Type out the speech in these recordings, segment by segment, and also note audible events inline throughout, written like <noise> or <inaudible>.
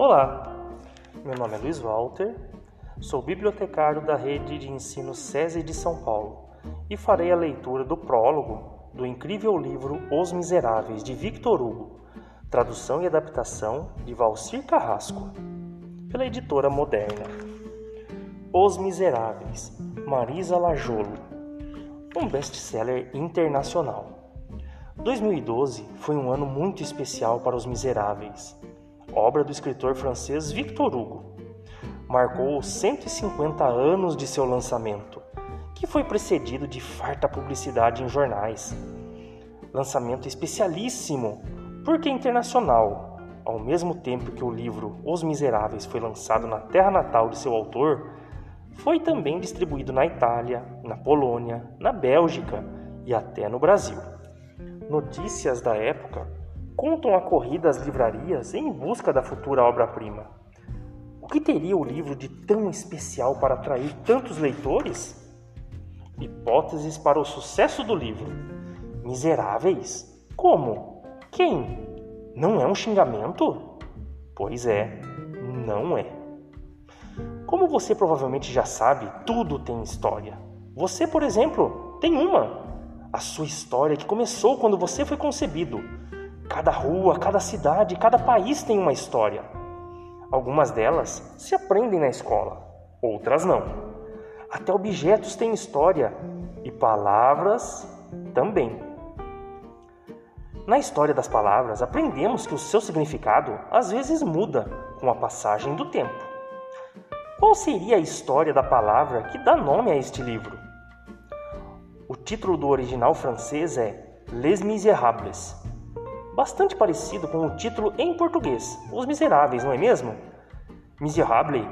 Olá, meu nome é Luiz Walter, sou bibliotecário da rede de ensino SESI de São Paulo e farei a leitura do prólogo do incrível livro Os Miseráveis de Victor Hugo, tradução e adaptação de Valcir Carrasco, pela editora Moderna. Os Miseráveis, Marisa Lajolo, um best-seller internacional. 2012 foi um ano muito especial para Os Miseráveis, obra do escritor francês Victor Hugo. Marcou 150 anos de seu lançamento, que foi precedido de farta publicidade em jornais. Lançamento especialíssimo, porque internacional, ao mesmo tempo que o livro Os Miseráveis foi lançado na terra natal de seu autor, foi também distribuído na Itália, na Polônia, na Bélgica e até no Brasil. Notícias da época contam a corrida às livrarias em busca da futura obra-prima. O que teria o livro de tão especial para atrair tantos leitores? Hipóteses para o sucesso do livro. Miseráveis? Como? Quem? Não é um xingamento? Pois é, não é. Como você provavelmente já sabe, tudo tem história. Você, por exemplo, tem uma a sua história que começou quando você foi concebido. Cada rua, cada cidade, cada país tem uma história. Algumas delas se aprendem na escola, outras não. Até objetos têm história e palavras também. Na história das palavras, aprendemos que o seu significado às vezes muda com a passagem do tempo. Qual seria a história da palavra que dá nome a este livro? O título do original francês é Les Misérables, bastante parecido com o título em português, Os Miseráveis, não é mesmo? Miserable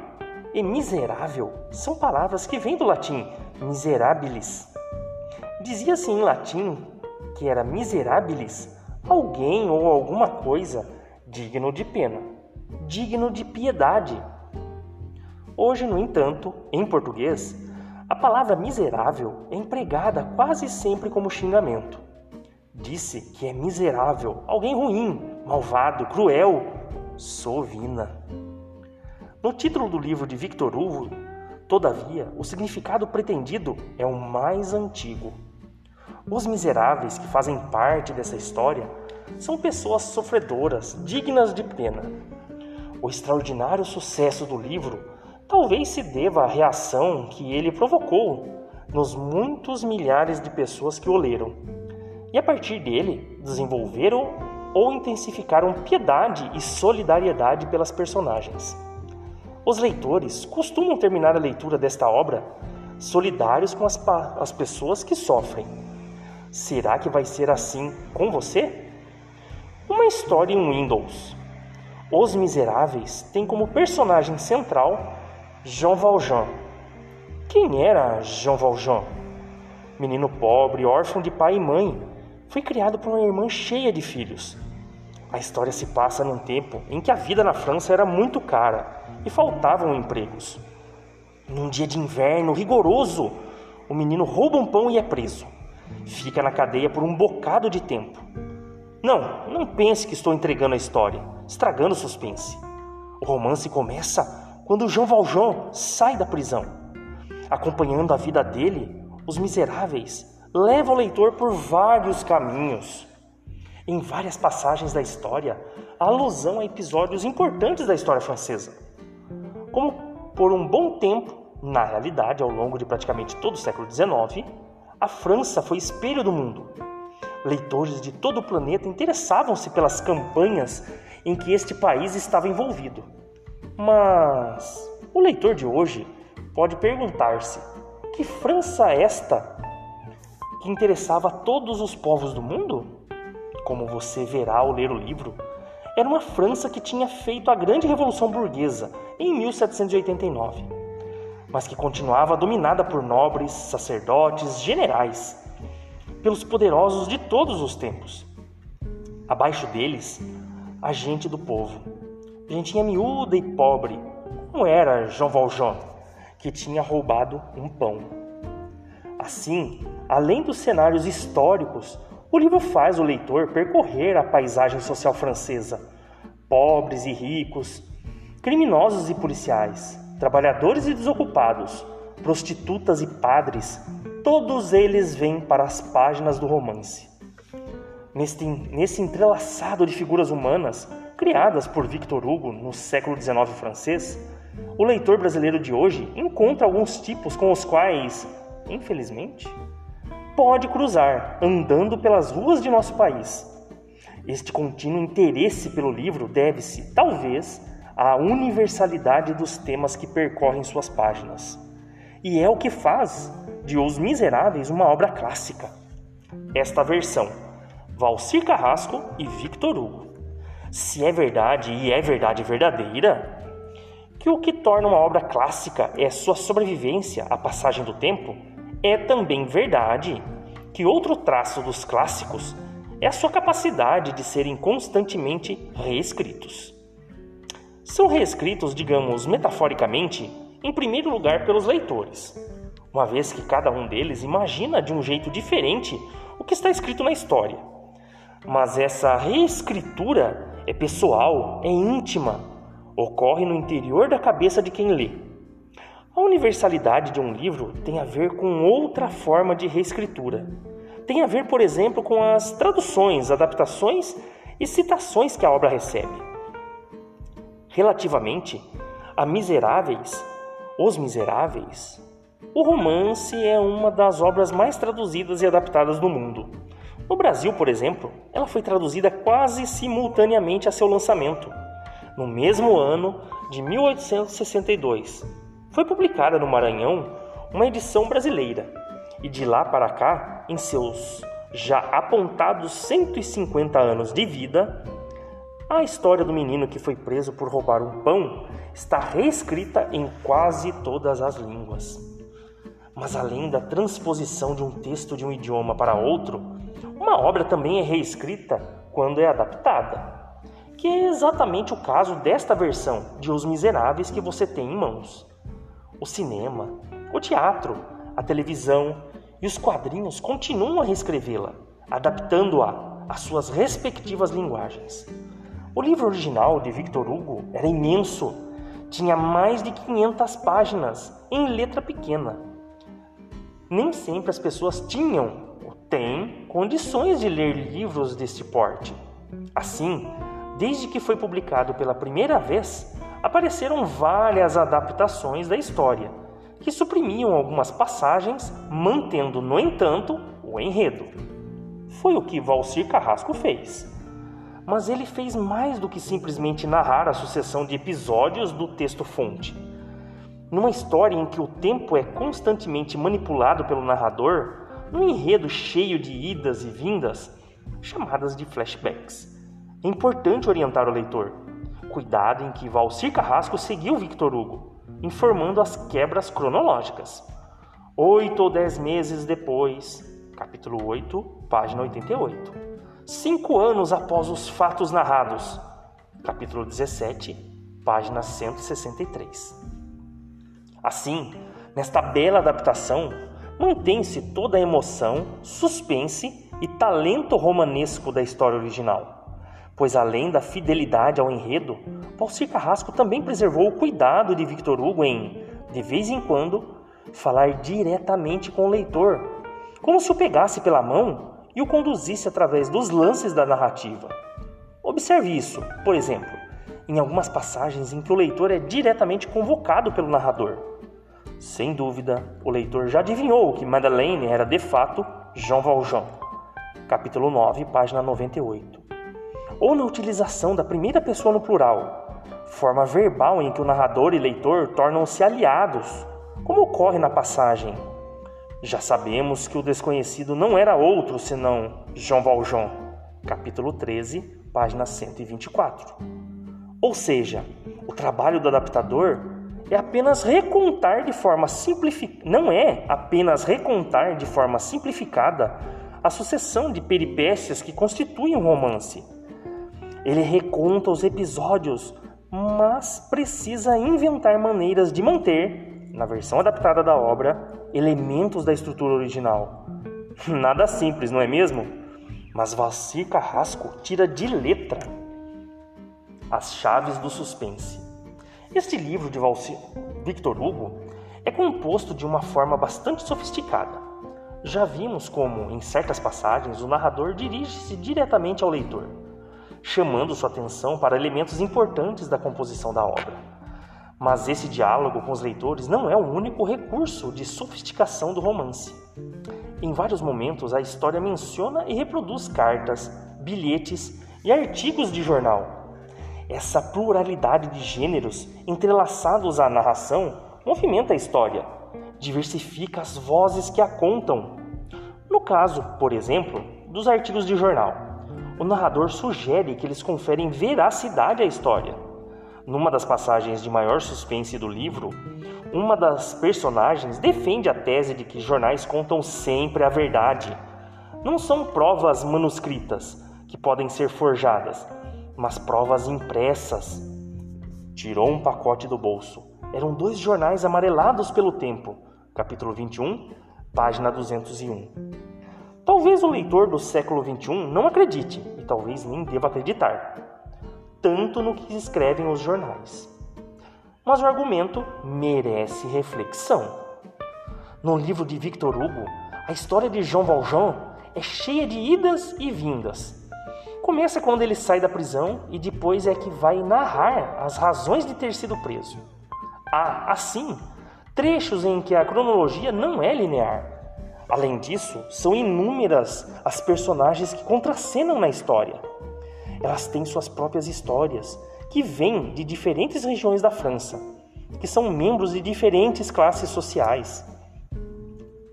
e miserável são palavras que vêm do latim miserabilis. Dizia-se em latim que era miserabilis alguém ou alguma coisa digno de pena, digno de piedade. Hoje, no entanto, em português, a palavra miserável é empregada quase sempre como xingamento. Disse que é miserável, alguém ruim, malvado, cruel, sovina. No título do livro de Victor Hugo, todavia, o significado pretendido é o mais antigo. Os miseráveis que fazem parte dessa história são pessoas sofredoras, dignas de pena. O extraordinário sucesso do livro talvez se deva à reação que ele provocou nos muitos milhares de pessoas que o leram, e a partir dele desenvolveram ou intensificaram piedade e solidariedade pelas personagens. Os leitores costumam terminar a leitura desta obra solidários com as, as pessoas que sofrem. Será que vai ser assim com você? Uma história em Windows. Os Miseráveis tem como personagem central Jean Valjean. Quem era Jean Valjean? Menino pobre, órfão de pai e mãe, foi criado por uma irmã cheia de filhos. A história se passa num tempo em que a vida na França era muito cara e faltavam empregos. Num dia de inverno rigoroso, o menino rouba um pão e é preso. Fica na cadeia por um bocado de tempo. Não, não pense que estou entregando a história, estragando o suspense. O romance começa quando Jean Valjean sai da prisão. Acompanhando a vida dele, os miseráveis levam o leitor por vários caminhos. Em várias passagens da história, há alusão a episódios importantes da história francesa. Como por um bom tempo, na realidade, ao longo de praticamente todo o século XIX, a França foi espelho do mundo. Leitores de todo o planeta interessavam-se pelas campanhas em que este país estava envolvido. Mas o leitor de hoje pode perguntar-se: que França é esta que interessava a todos os povos do mundo? Como você verá ao ler o livro, era uma França que tinha feito a grande revolução burguesa em 1789, mas que continuava dominada por nobres, sacerdotes, generais, pelos poderosos de todos os tempos. Abaixo deles, a gente do povo, gentinha miúda e pobre, como era Jean Valjean, que tinha roubado um pão. Assim, além dos cenários históricos, o livro faz o leitor percorrer a paisagem social francesa, pobres e ricos, criminosos e policiais, trabalhadores e desocupados, prostitutas e padres, todos eles vêm para as páginas do romance. Neste, nesse entrelaçado de figuras humanas, criadas por Victor Hugo no século XIX francês, o leitor brasileiro de hoje encontra alguns tipos com os quais, infelizmente, pode cruzar andando pelas ruas de nosso país. Este contínuo interesse pelo livro deve-se, talvez, à universalidade dos temas que percorrem suas páginas. E é o que faz de Os Miseráveis uma obra clássica. Esta versão, Valcir Carrasco e Victor Hugo. Se é verdade, e é verdade verdadeira, que o que torna uma obra clássica é sua sobrevivência à passagem do tempo, é também verdade que outro traço dos clássicos é a sua capacidade de serem constantemente reescritos. São reescritos, digamos, metaforicamente, em primeiro lugar pelos leitores, uma vez que cada um deles imagina de um jeito diferente o que está escrito na história. Mas essa reescritura é pessoal, é íntima ocorre no interior da cabeça de quem lê. A universalidade de um livro tem a ver com outra forma de reescritura. Tem a ver, por exemplo, com as traduções, adaptações e citações que a obra recebe. Relativamente a Miseráveis, Os Miseráveis, o romance é uma das obras mais traduzidas e adaptadas do mundo. No Brasil, por exemplo, ela foi traduzida quase simultaneamente a seu lançamento no mesmo ano de 1862. Foi publicada no Maranhão uma edição brasileira, e de lá para cá, em seus já apontados 150 anos de vida, a história do menino que foi preso por roubar um pão está reescrita em quase todas as línguas. Mas além da transposição de um texto de um idioma para outro, uma obra também é reescrita quando é adaptada que é exatamente o caso desta versão de Os Miseráveis que você tem em mãos. O cinema, o teatro, a televisão e os quadrinhos continuam a reescrevê-la, adaptando-a às suas respectivas linguagens. O livro original de Victor Hugo era imenso, tinha mais de 500 páginas em letra pequena. Nem sempre as pessoas tinham ou têm condições de ler livros deste porte. Assim, Desde que foi publicado pela primeira vez, apareceram várias adaptações da história, que suprimiam algumas passagens, mantendo, no entanto, o enredo. Foi o que Valcir Carrasco fez. Mas ele fez mais do que simplesmente narrar a sucessão de episódios do texto-fonte. Numa história em que o tempo é constantemente manipulado pelo narrador, num enredo cheio de idas e vindas, chamadas de flashbacks. É importante orientar o leitor. Cuidado em que Valcir Carrasco seguiu Victor Hugo, informando as quebras cronológicas. Oito ou dez meses depois, capítulo 8, página 88. Cinco anos após os fatos narrados, capítulo 17, página 163. Assim, nesta bela adaptação, mantém-se toda a emoção, suspense e talento romanesco da história original pois além da fidelidade ao enredo, Valcir Carrasco também preservou o cuidado de Victor Hugo em, de vez em quando, falar diretamente com o leitor, como se o pegasse pela mão e o conduzisse através dos lances da narrativa. Observe isso, por exemplo, em algumas passagens em que o leitor é diretamente convocado pelo narrador. Sem dúvida, o leitor já adivinhou que Madeleine era de fato Jean Valjean. Capítulo 9, página 98 ou na utilização da primeira pessoa no plural, forma verbal em que o narrador e leitor tornam-se aliados, como ocorre na passagem. Já sabemos que o desconhecido não era outro senão João Valjean, capítulo 13, página 124. Ou seja, o trabalho do adaptador é apenas recontar de forma simplificada, não é apenas recontar de forma simplificada a sucessão de peripécias que constituem um romance ele reconta os episódios, mas precisa inventar maneiras de manter, na versão adaptada da obra, elementos da estrutura original. <laughs> Nada simples, não é mesmo? Mas Valcir Carrasco tira de letra as chaves do suspense. Este livro de Victor Hugo é composto de uma forma bastante sofisticada. Já vimos como, em certas passagens, o narrador dirige-se diretamente ao leitor, chamando sua atenção para elementos importantes da composição da obra. Mas esse diálogo com os leitores não é o único recurso de sofisticação do romance. Em vários momentos, a história menciona e reproduz cartas, bilhetes e artigos de jornal. Essa pluralidade de gêneros entrelaçados à narração movimenta a história, diversifica as vozes que a contam. No caso, por exemplo, dos artigos de jornal, o narrador sugere que eles conferem veracidade à história. Numa das passagens de maior suspense do livro, uma das personagens defende a tese de que jornais contam sempre a verdade. Não são provas manuscritas que podem ser forjadas, mas provas impressas. Tirou um pacote do bolso. Eram dois jornais amarelados pelo tempo. Capítulo 21, página 201. Talvez o leitor do século 21 não acredite, e talvez nem deva acreditar, tanto no que escrevem os jornais mas o argumento merece reflexão. No livro de Victor Hugo, a história de Jean Valjean é cheia de idas e vindas. Começa quando ele sai da prisão e depois é que vai narrar as razões de ter sido preso. Há, assim, trechos em que a cronologia não é linear. Além disso, são inúmeras as personagens que contracenam na história. Elas têm suas próprias histórias que vêm de diferentes regiões da França, que são membros de diferentes classes sociais.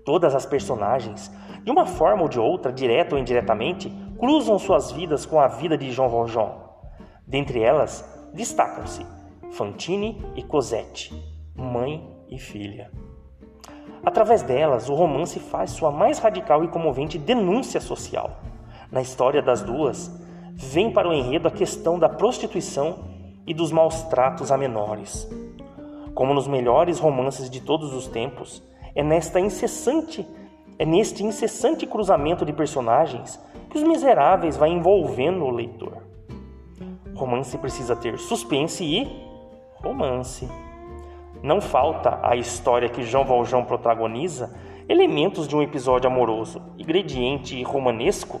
Todas as personagens, de uma forma ou de outra, direta ou indiretamente, cruzam suas vidas com a vida de Jean Valjean. Dentre elas, destacam-se Fantine e Cosette, mãe e filha. Através delas, o romance faz sua mais radical e comovente denúncia social. Na história das duas, vem para o enredo a questão da prostituição e dos maus tratos a menores. Como nos melhores romances de todos os tempos, é nesta incessante é neste incessante cruzamento de personagens que os miseráveis vai envolvendo o leitor. Romance precisa ter suspense e romance. Não falta a história que João Valjean protagoniza elementos de um episódio amoroso, ingrediente romanesco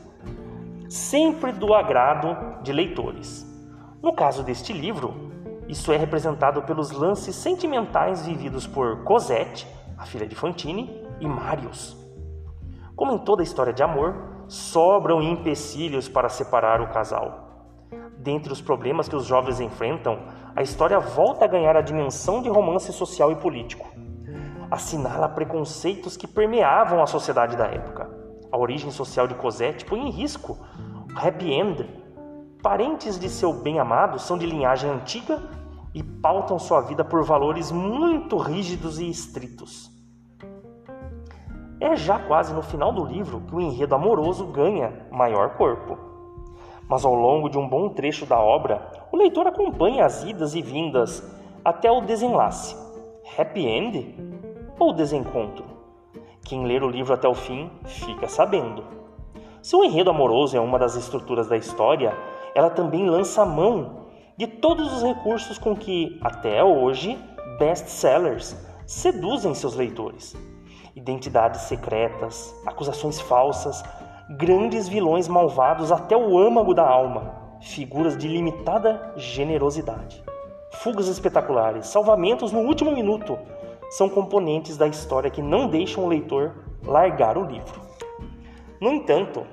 sempre do agrado de leitores. No caso deste livro, isso é representado pelos lances sentimentais vividos por Cosette, a filha de Fantine, e Marius. Como em toda história de amor, sobram empecilhos para separar o casal. Dentre os problemas que os jovens enfrentam, a história volta a ganhar a dimensão de romance social e político. Assinala preconceitos que permeavam a sociedade da época a origem social de Cosette põe em risco o happy end. Parentes de seu bem-amado são de linhagem antiga e pautam sua vida por valores muito rígidos e estritos. É já quase no final do livro que o enredo amoroso ganha maior corpo. Mas ao longo de um bom trecho da obra, o leitor acompanha as idas e vindas até o desenlace. Happy end ou desencontro? Quem ler o livro até o fim fica sabendo. Se o enredo amoroso é uma das estruturas da história, ela também lança a mão de todos os recursos com que, até hoje, best-sellers seduzem seus leitores. Identidades secretas, acusações falsas, grandes vilões malvados até o âmago da alma, figuras de limitada generosidade. Fugas espetaculares, salvamentos no último minuto, são componentes da história que não deixam o leitor largar o livro. No entanto,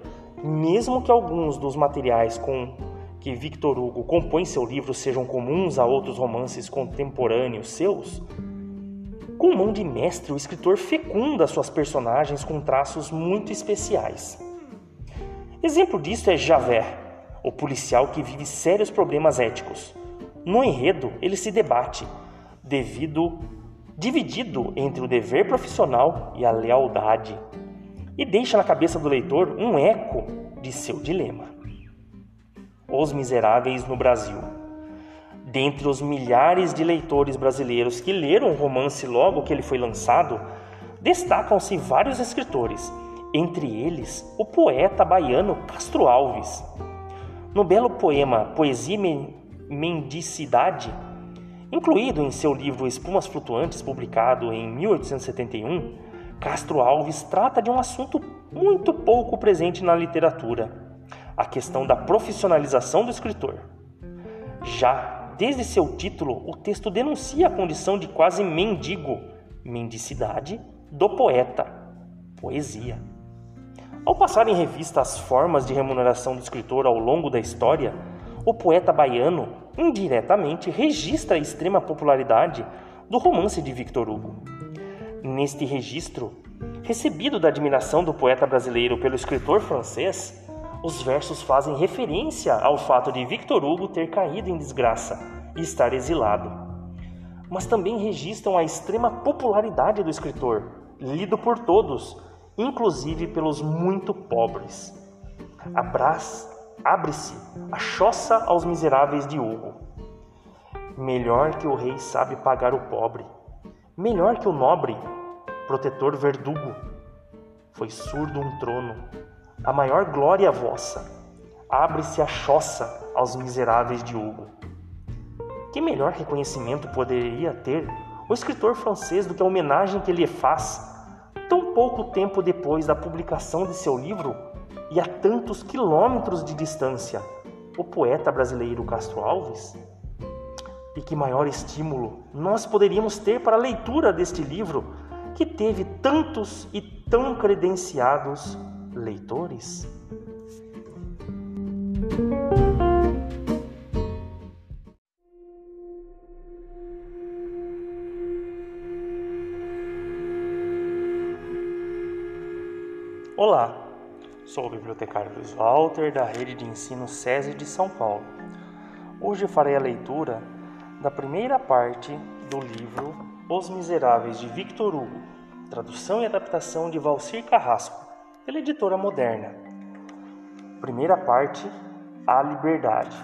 mesmo que alguns dos materiais com que Victor Hugo compõe seu livro sejam comuns a outros romances contemporâneos seus, com mão de mestre, o escritor fecunda suas personagens com traços muito especiais. Exemplo disso é Javert, o policial que vive sérios problemas éticos. No enredo, ele se debate devido dividido entre o dever profissional e a lealdade, e deixa na cabeça do leitor um eco de seu dilema. Os Miseráveis no Brasil. Dentre os milhares de leitores brasileiros que leram o romance logo que ele foi lançado, destacam-se vários escritores, entre eles o poeta baiano Castro Alves. No belo poema Poesia e Mendicidade, Incluído em seu livro Espumas Flutuantes, publicado em 1871, Castro Alves trata de um assunto muito pouco presente na literatura: a questão da profissionalização do escritor. Já desde seu título, o texto denuncia a condição de quase mendigo, mendicidade, do poeta, poesia. Ao passar em revista as formas de remuneração do escritor ao longo da história, o poeta baiano indiretamente registra a extrema popularidade do romance de Victor Hugo. Neste registro, recebido da admiração do poeta brasileiro pelo escritor francês, os versos fazem referência ao fato de Victor Hugo ter caído em desgraça e estar exilado. Mas também registram a extrema popularidade do escritor, lido por todos, inclusive pelos muito pobres. Abre-se a choça aos miseráveis de Hugo. Melhor que o rei sabe pagar o pobre, melhor que o nobre, protetor verdugo. Foi surdo um trono, a maior glória vossa. Abre-se a choça aos miseráveis de Hugo. Que melhor reconhecimento poderia ter o escritor francês do que a homenagem que lhe faz pouco tempo depois da publicação de seu livro e a tantos quilômetros de distância, o poeta brasileiro Castro Alves? E que maior estímulo nós poderíamos ter para a leitura deste livro que teve tantos e tão credenciados leitores? Olá, sou o bibliotecário Luiz Walter da Rede de Ensino SESI de São Paulo. Hoje farei a leitura da primeira parte do livro Os Miseráveis de Victor Hugo, tradução e adaptação de Valcir Carrasco, pela editora Moderna. Primeira parte, A Liberdade.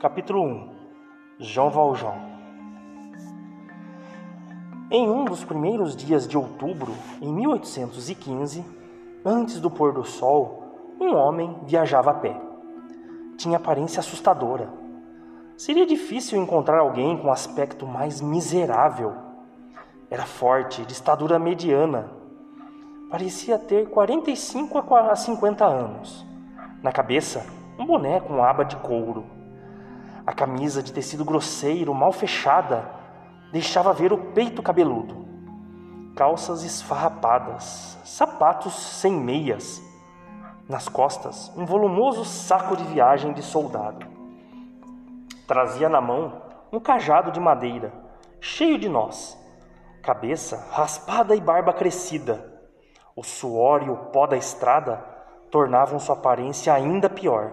Capítulo 1 Jean Valjean Em um dos primeiros dias de outubro, em 1815, Antes do pôr do sol, um homem viajava a pé. Tinha aparência assustadora. Seria difícil encontrar alguém com aspecto mais miserável. Era forte, de estatura mediana. Parecia ter 45 a 50 anos. Na cabeça, um boné com aba de couro. A camisa de tecido grosseiro, mal fechada, deixava ver o peito cabeludo calças esfarrapadas, sapatos sem meias. Nas costas, um volumoso saco de viagem de soldado. Trazia na mão um cajado de madeira, cheio de nós, cabeça raspada e barba crescida. O suor e o pó da estrada tornavam sua aparência ainda pior.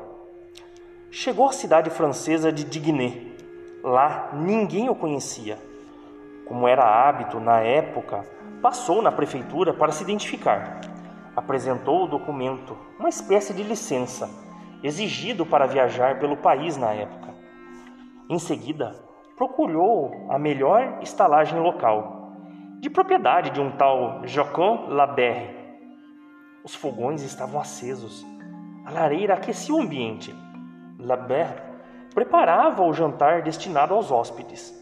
Chegou à cidade francesa de Dignay. Lá ninguém o conhecia. Como era hábito na época, passou na prefeitura para se identificar. Apresentou o documento, uma espécie de licença, exigido para viajar pelo país na época. Em seguida, procurou a melhor estalagem local, de propriedade de um tal Jocon Laberre. Os fogões estavam acesos. A lareira aquecia o ambiente. Laberre preparava o jantar destinado aos hóspedes.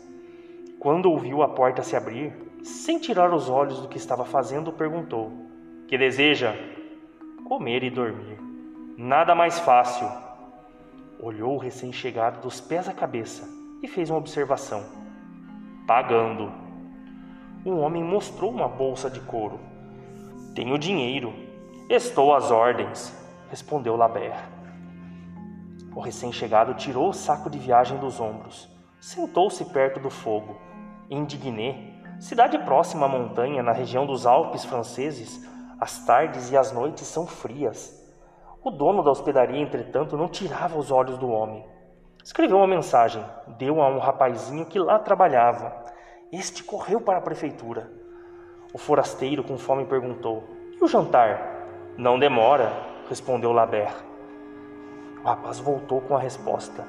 Quando ouviu a porta se abrir, sem tirar os olhos do que estava fazendo, perguntou: Que deseja? Comer e dormir. Nada mais fácil. Olhou o recém-chegado dos pés à cabeça e fez uma observação. Pagando. Um homem mostrou uma bolsa de couro. Tenho dinheiro. Estou às ordens, respondeu Laber. O recém-chegado tirou o saco de viagem dos ombros, sentou-se perto do fogo. Indigné Cidade próxima à montanha, na região dos Alpes franceses, as tardes e as noites são frias. O dono da hospedaria, entretanto, não tirava os olhos do homem. Escreveu uma mensagem, deu a um rapazinho que lá trabalhava. Este correu para a prefeitura. O forasteiro, com fome, perguntou: E o jantar? Não demora, respondeu Laber. O rapaz voltou com a resposta.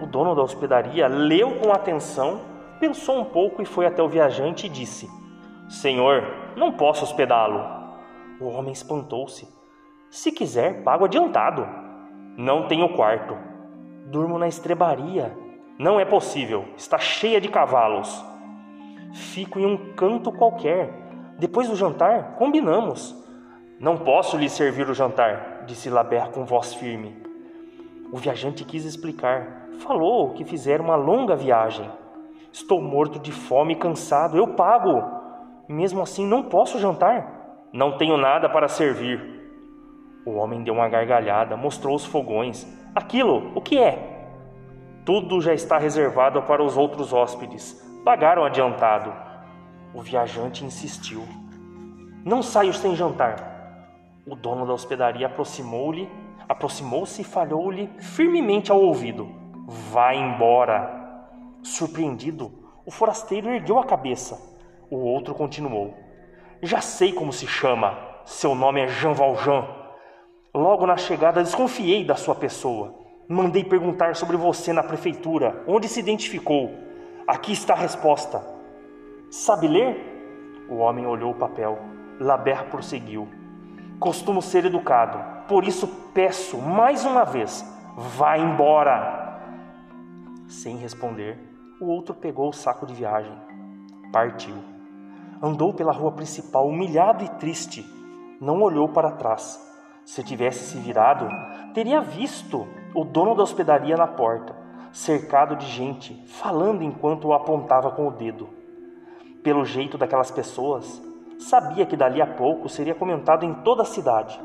O dono da hospedaria leu com atenção Pensou um pouco e foi até o viajante e disse: Senhor, não posso hospedá-lo. O homem espantou-se. Se quiser, pago adiantado. Não tenho quarto. Durmo na estrebaria. Não é possível, está cheia de cavalos. Fico em um canto qualquer. Depois do jantar, combinamos. Não posso lhe servir o jantar, disse Labert com voz firme. O viajante quis explicar. Falou que fizeram uma longa viagem. Estou morto de fome e cansado. Eu pago. Mesmo assim, não posso jantar. Não tenho nada para servir. O homem deu uma gargalhada, mostrou os fogões. Aquilo, o que é? Tudo já está reservado para os outros hóspedes. Pagaram adiantado. O viajante insistiu. Não saio sem jantar. O dono da hospedaria aproximou-lhe, aproximou-se e falhou-lhe firmemente ao ouvido. Vá embora. Surpreendido, o forasteiro ergueu a cabeça. O outro continuou. Já sei como se chama. Seu nome é Jean Valjean. Logo na chegada desconfiei da sua pessoa. Mandei perguntar sobre você na prefeitura, onde se identificou. Aqui está a resposta. Sabe ler? O homem olhou o papel. Laber prosseguiu. Costumo ser educado, por isso peço mais uma vez: vá embora. Sem responder, o outro pegou o saco de viagem. Partiu. Andou pela rua principal, humilhado e triste. Não olhou para trás. Se tivesse se virado, teria visto o dono da hospedaria na porta, cercado de gente, falando enquanto o apontava com o dedo. Pelo jeito daquelas pessoas, sabia que dali a pouco seria comentado em toda a cidade.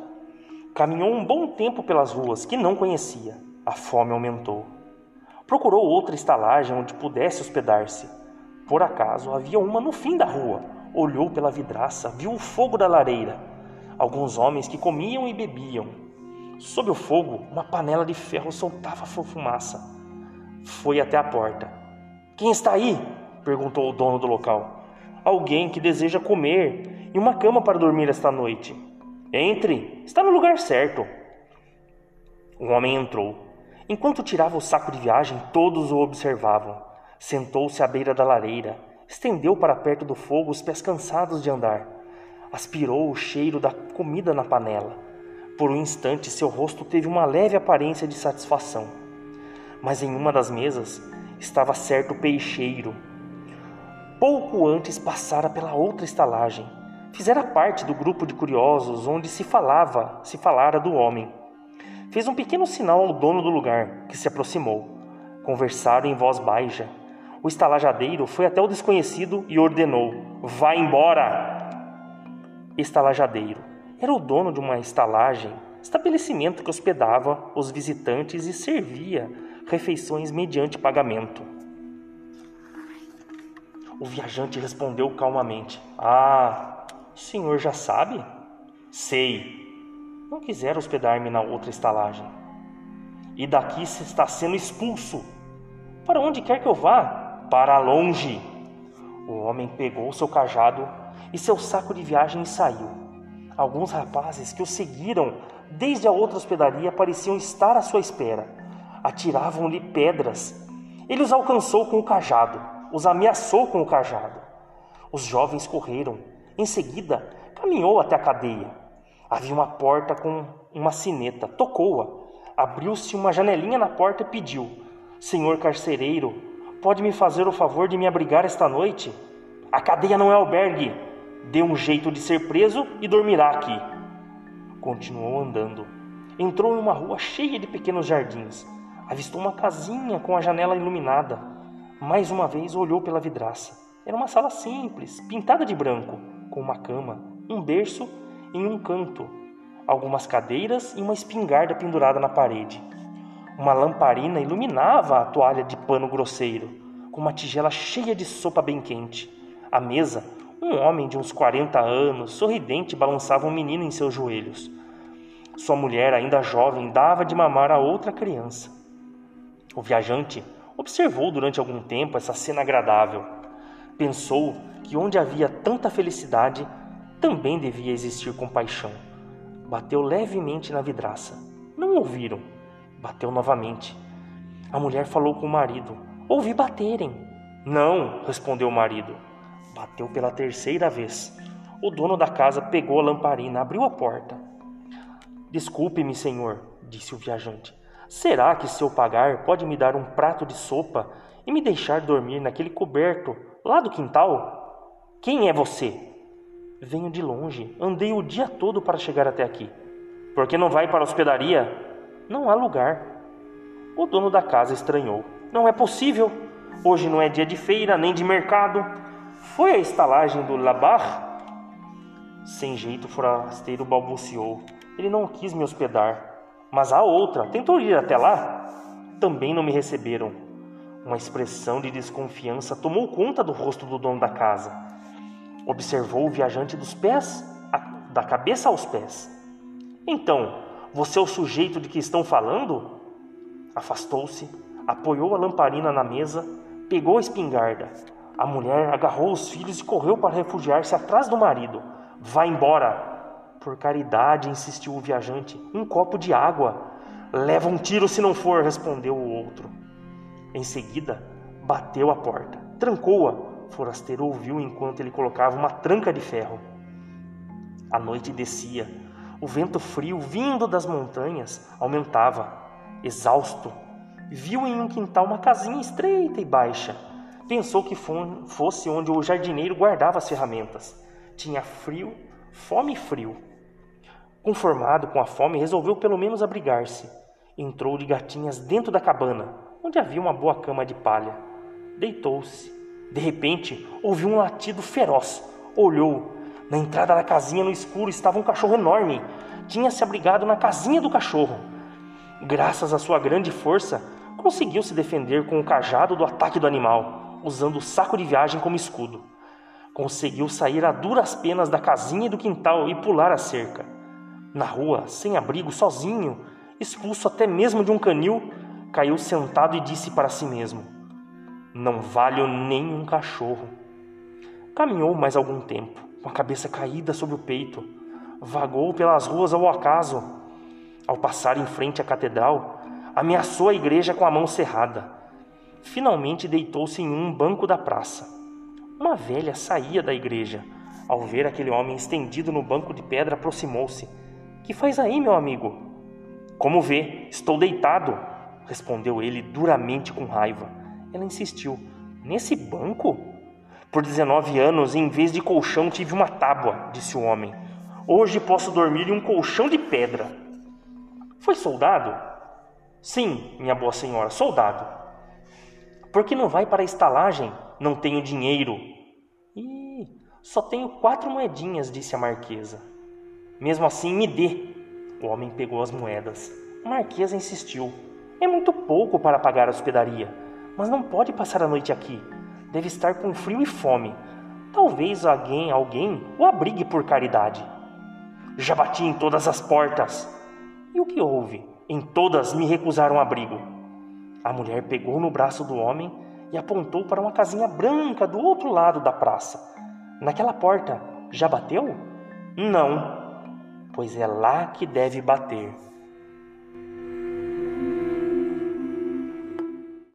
Caminhou um bom tempo pelas ruas que não conhecia. A fome aumentou. Procurou outra estalagem onde pudesse hospedar-se. Por acaso havia uma no fim da rua. Olhou pela vidraça, viu o fogo da lareira. Alguns homens que comiam e bebiam, Sob o fogo, uma panela de ferro soltava fumaça. Foi até a porta. Quem está aí? perguntou o dono do local. Alguém que deseja comer e uma cama para dormir esta noite. Entre, está no lugar certo. O homem entrou. Enquanto tirava o saco de viagem, todos o observavam. Sentou-se à beira da lareira, estendeu para perto do fogo os pés cansados de andar. Aspirou o cheiro da comida na panela. Por um instante, seu rosto teve uma leve aparência de satisfação. Mas em uma das mesas estava certo peixeiro. Pouco antes passara pela outra estalagem. Fizera parte do grupo de curiosos onde se falava, se falara do homem. Fez um pequeno sinal ao dono do lugar, que se aproximou. Conversaram em voz baixa. O estalajadeiro foi até o desconhecido e ordenou: Vá embora! Estalajadeiro era o dono de uma estalagem, estabelecimento que hospedava os visitantes e servia refeições mediante pagamento. O viajante respondeu calmamente: Ah, o senhor já sabe? Sei. Não quiser hospedar-me na outra estalagem. E daqui se está sendo expulso. Para onde quer que eu vá? Para longe. O homem pegou seu cajado e seu saco de viagem e saiu. Alguns rapazes que o seguiram desde a outra hospedaria pareciam estar à sua espera. Atiravam-lhe pedras. Ele os alcançou com o cajado, os ameaçou com o cajado. Os jovens correram. Em seguida, caminhou até a cadeia. Havia uma porta com uma sineta. Tocou-a. Abriu-se uma janelinha na porta e pediu: Senhor carcereiro, pode me fazer o favor de me abrigar esta noite? A cadeia não é albergue, Dê um jeito de ser preso e dormirá aqui. Continuou andando. Entrou em uma rua cheia de pequenos jardins. Avistou uma casinha com a janela iluminada. Mais uma vez olhou pela vidraça. Era uma sala simples, pintada de branco, com uma cama, um berço em um canto, algumas cadeiras e uma espingarda pendurada na parede. Uma lamparina iluminava a toalha de pano grosseiro, com uma tigela cheia de sopa bem quente. A mesa um homem de uns 40 anos, sorridente, balançava um menino em seus joelhos. Sua mulher, ainda jovem, dava de mamar a outra criança. O viajante observou durante algum tempo essa cena agradável. Pensou que onde havia tanta felicidade, também devia existir compaixão. Bateu levemente na vidraça. Não ouviram. Bateu novamente. A mulher falou com o marido. Ouvi baterem. Não, respondeu o marido. Bateu pela terceira vez. O dono da casa pegou a lamparina, abriu a porta. Desculpe-me, senhor, disse o viajante. Será que se eu pagar pode me dar um prato de sopa e me deixar dormir naquele coberto lá do quintal? Quem é você? Venho de longe, andei o dia todo para chegar até aqui. Por que não vai para a hospedaria? Não há lugar. O dono da casa estranhou. Não é possível. Hoje não é dia de feira nem de mercado. Foi a estalagem do Labar? Sem jeito, o forasteiro balbuciou. Ele não quis me hospedar. Mas há outra. Tentou ir até lá? Também não me receberam. Uma expressão de desconfiança tomou conta do rosto do dono da casa. Observou o viajante dos pés, a, da cabeça aos pés. Então, você é o sujeito de que estão falando? Afastou-se, apoiou a lamparina na mesa, pegou a espingarda. A mulher agarrou os filhos e correu para refugiar-se atrás do marido. Vá embora! Por caridade, insistiu o viajante, um copo de água. Leva um tiro se não for, respondeu o outro. Em seguida, bateu a porta, trancou-a. Forasteiro ouviu enquanto ele colocava uma tranca de ferro. A noite descia. O vento frio, vindo das montanhas, aumentava. Exausto, viu em um quintal uma casinha estreita e baixa. Pensou que fosse onde o jardineiro guardava as ferramentas. Tinha frio, fome e frio. Conformado com a fome, resolveu pelo menos abrigar-se. Entrou de gatinhas dentro da cabana, onde havia uma boa cama de palha. Deitou-se. De repente, ouviu um latido feroz. Olhou. Na entrada da casinha, no escuro, estava um cachorro enorme. Tinha se abrigado na casinha do cachorro. Graças à sua grande força, conseguiu se defender com o cajado do ataque do animal, usando o saco de viagem como escudo. Conseguiu sair a duras penas da casinha e do quintal e pular a cerca na rua, sem abrigo, sozinho, expulso até mesmo de um canil, caiu sentado e disse para si mesmo: Não valho nem um cachorro. Caminhou mais algum tempo, com a cabeça caída sobre o peito. Vagou pelas ruas ao acaso. Ao passar em frente à catedral, ameaçou a igreja com a mão cerrada. Finalmente deitou-se em um banco da praça. Uma velha saía da igreja. Ao ver aquele homem estendido no banco de pedra, aproximou-se que faz aí, meu amigo? Como vê, estou deitado, respondeu ele duramente com raiva. Ela insistiu: Nesse banco? Por 19 anos, em vez de colchão, tive uma tábua, disse o homem. Hoje posso dormir em um colchão de pedra. Foi soldado? Sim, minha boa senhora, soldado. Por que não vai para a estalagem? Não tenho dinheiro. Ih, só tenho quatro moedinhas, disse a marquesa. Mesmo assim, me dê. O homem pegou as moedas. A marquesa insistiu. É muito pouco para pagar a hospedaria, mas não pode passar a noite aqui. Deve estar com frio e fome. Talvez alguém, alguém o abrigue por caridade. Já bati em todas as portas. E o que houve? Em todas me recusaram abrigo. A mulher pegou no braço do homem e apontou para uma casinha branca do outro lado da praça. Naquela porta, já bateu? Não, pois é lá que deve bater.